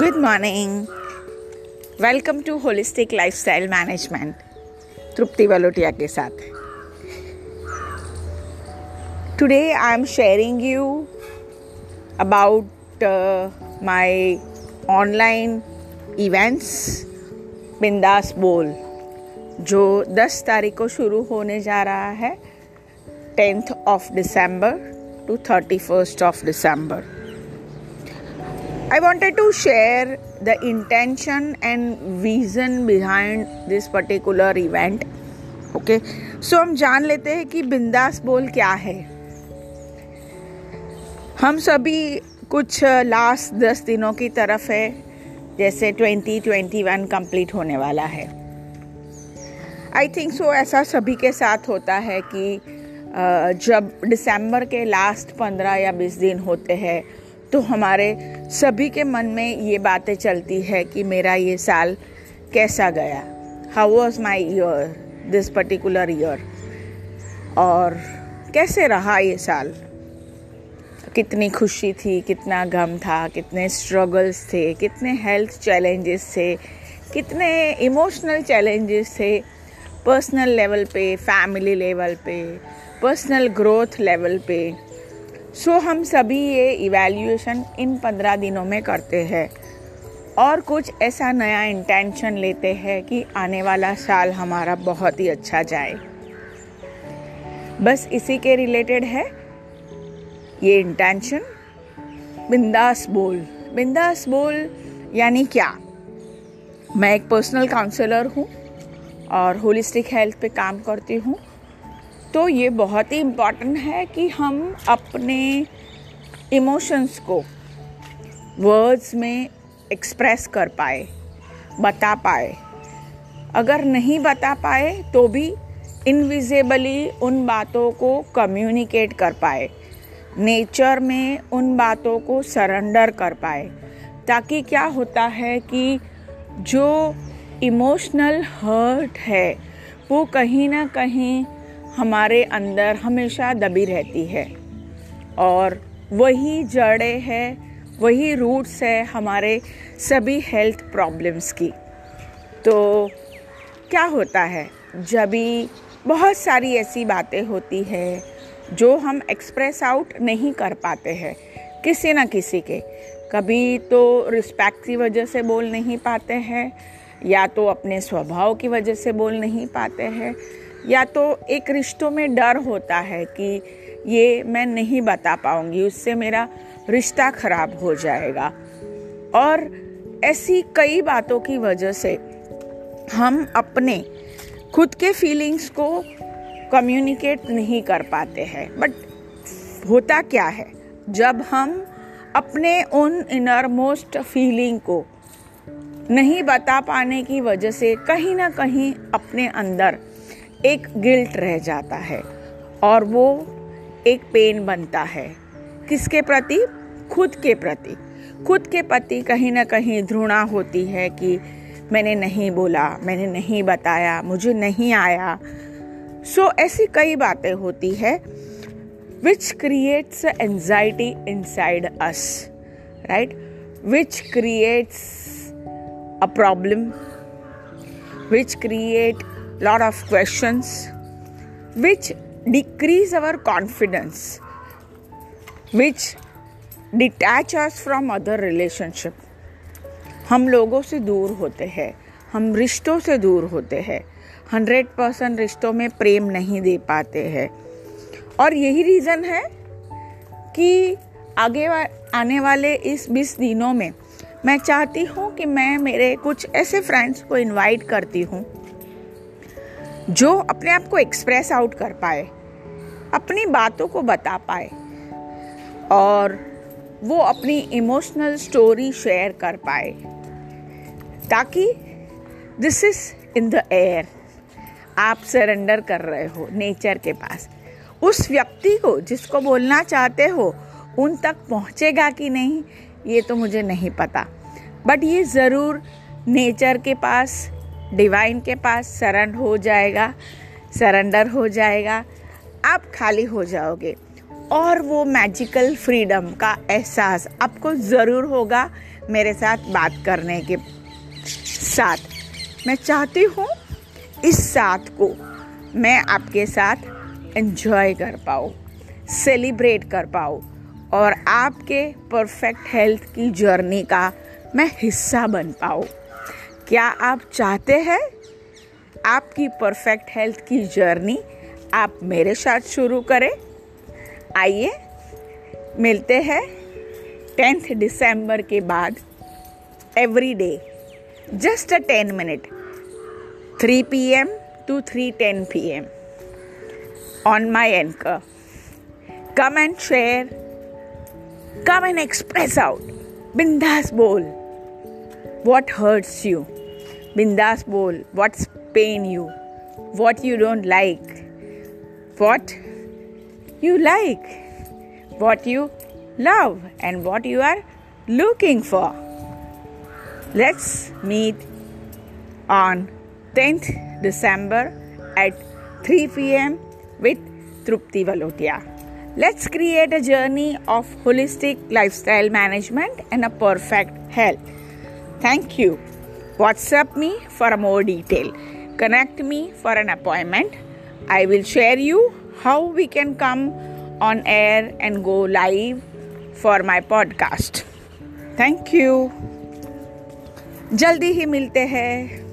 Good morning. Welcome to Holistic Lifestyle management Tripti Valotia के साथ। Today I am sharing you about my online events Bindaas Bol, जो 10 तारीख को शुरू होने जा रहा है, tenth of December to thirty first of December. I wanted to share the intention and vision behind this particular event. Okay okay? So so, हम जान लेते हैं कि बिंदास बोल क्या है हम सभी कुछ लास्ट दस दिनों की तरफ़ है जैसे 2021 कंप्लीट होने वाला है आई थिंक सो ऐसा सभी के साथ होता है कि जब दिसंबर के लास्ट पंद्रह या बीस दिन होते हैं तो हमारे सभी के मन में ये बातें चलती है कि मेरा ये साल कैसा गया? How was my year this particular year और कैसे रहा ये साल? कितनी खुशी थी, कितना गम था, कितने स्ट्रगल्स थे, कितने हेल्थ चैलेंजेस थे, कितने इमोशनल चैलेंजेस थे पर्सनल लेवल पे फैमिली लेवल पे पर्सनल ग्रोथ लेवल पे। सो so, हम सभी ये इवैल्यूएशन इन पंद्रह दिनों में करते हैं। और कुछ ऐसा नया इंटेंशन लेते हैं कि आने वाला साल हमारा बहुत ही अच्छा जाए। बस इसी के रिलेटेड है। ये इंटेंशन बिंदास बोल। बिंदास बोल यानी क्या? मैं एक पर्सनल काउंसलर हूँ और होलिस्टिक हेल्थ पे काम करती हूँ। तो ये बहुत ही इंपॉर्टेंट है कि हम अपने इमोशंस को वर्ड्स में एक्सप्रेस कर पाए, बता पाए। अगर नहीं बता पाए तो भी इनविजिबली उन बातों को कम्युनिकेट कर पाए। नेचर में उन बातों को सरेंडर कर पाए। ताकि क्या होता है कि जो इमोशनल हर्ट है, वो कहीं ना कहीं हमारे अंदर हमेशा दबी रहती है। और वही जड़ें है, वही रूट्स है हमारे सभी हेल्थ प्रॉब्लम्स की। तो क्या होता है, जब भी बहुत सारी ऐसी बातें होती है जो हम एक्सप्रेस आउट नहीं कर पाते हैं, किसी ना किसी के। कभी तो रिस्पेक्ट की वजह से बोल नहीं पाते हैं, या तो अपने स्वभाव की वजह से बोल नहीं पाते हैं या तो एक रिश्तों में डर होता है कि ये मैं नहीं बता पाऊँगी, उससे मेरा रिश्ता खराब हो जाएगा। और ऐसी कई बातों की वजह से हम अपने खुद के फीलिंग्स को कम्युनिकेट नहीं कर पाते हैं। बट होता क्या है? जब हम अपने उन इनर मोस्ट फीलिंग को नहीं बता पाने की वजह से कहीं ना कहीं अपने अंदर एक गिल्ट रह जाता है और वो एक पेन बनता है। किसके प्रति? खुद के प्रति। खुद के प्रति कहीं ना कहीं ध्रुणा होती है कि मैंने नहीं बोला मैंने नहीं बताया मुझे नहीं आया। सो so, ऐसी कई बातें होती है which creates anxiety inside us right which creates a problem which create lot of questions which decrease our confidence which detach us from other relationship. हम लोगों से दूर होते हैं हम रिश्तों से दूर होते हैं हंड्रेड परसेंट रिश्तों में प्रेम नहीं दे पाते हैं। और यही रीज़न है कि आगे वा, आने वाले इस बीस दिनों में मैं चाहती हूँ कि मैं मेरे कुछ ऐसे फ्रेंड्स को इनवाइट करती हूँ जो अपने आप को एक्सप्रेस आउट कर पाए, अपनी बातों को बता पाए और वो अपनी इमोशनल स्टोरी शेयर कर पाए, ताकि this is in the air आप सरेंडर कर रहे हो नेचर के पास। उस व्यक्ति को जिसको बोलना चाहते हो, उन तक पहुंचेगा कि नहीं, ये तो मुझे नहीं पता। बट ये ज़रूर नेचर के पास डिवाइन के पास सरन हो जाएगा, सरेंडर हो जाएगा, आप खाली हो जाओगे। और वो मैजिकल फ्रीडम का एहसास आपको ज़रूर होगा मेरे साथ बात करने के साथ। मैं चाहती हूँ इस साथ को मैं आपके साथ एंजॉय कर पाऊँ सेलिब्रेट कर पाऊँ और आपके परफेक्ट हेल्थ की जर्नी का मैं हिस्सा बन पाऊँ। क्या आप चाहते हैं? आपकी परफेक्ट हेल्थ की जर्नी आप मेरे साथ शुरू करें। आइए, मिलते हैं टेंथ दिसंबर के बाद every day just a ten minute three P M to three ten P M on my anchor come and share come and express out बिंदास बोल, what hurts you? Bindas bowl. what's pain you? What you don't like? What you like? What you love and what you are looking for? Let's meet on 10th december at 3 pm with trupti valotia. Let's create a journey of holistic lifestyle management and a perfect health. Thank you. WhatsApp me for a more detail. Connect me for an appointment. I will share you how we can come on air and go live for my podcast. Thank you. जल्दी ही मिलते हैं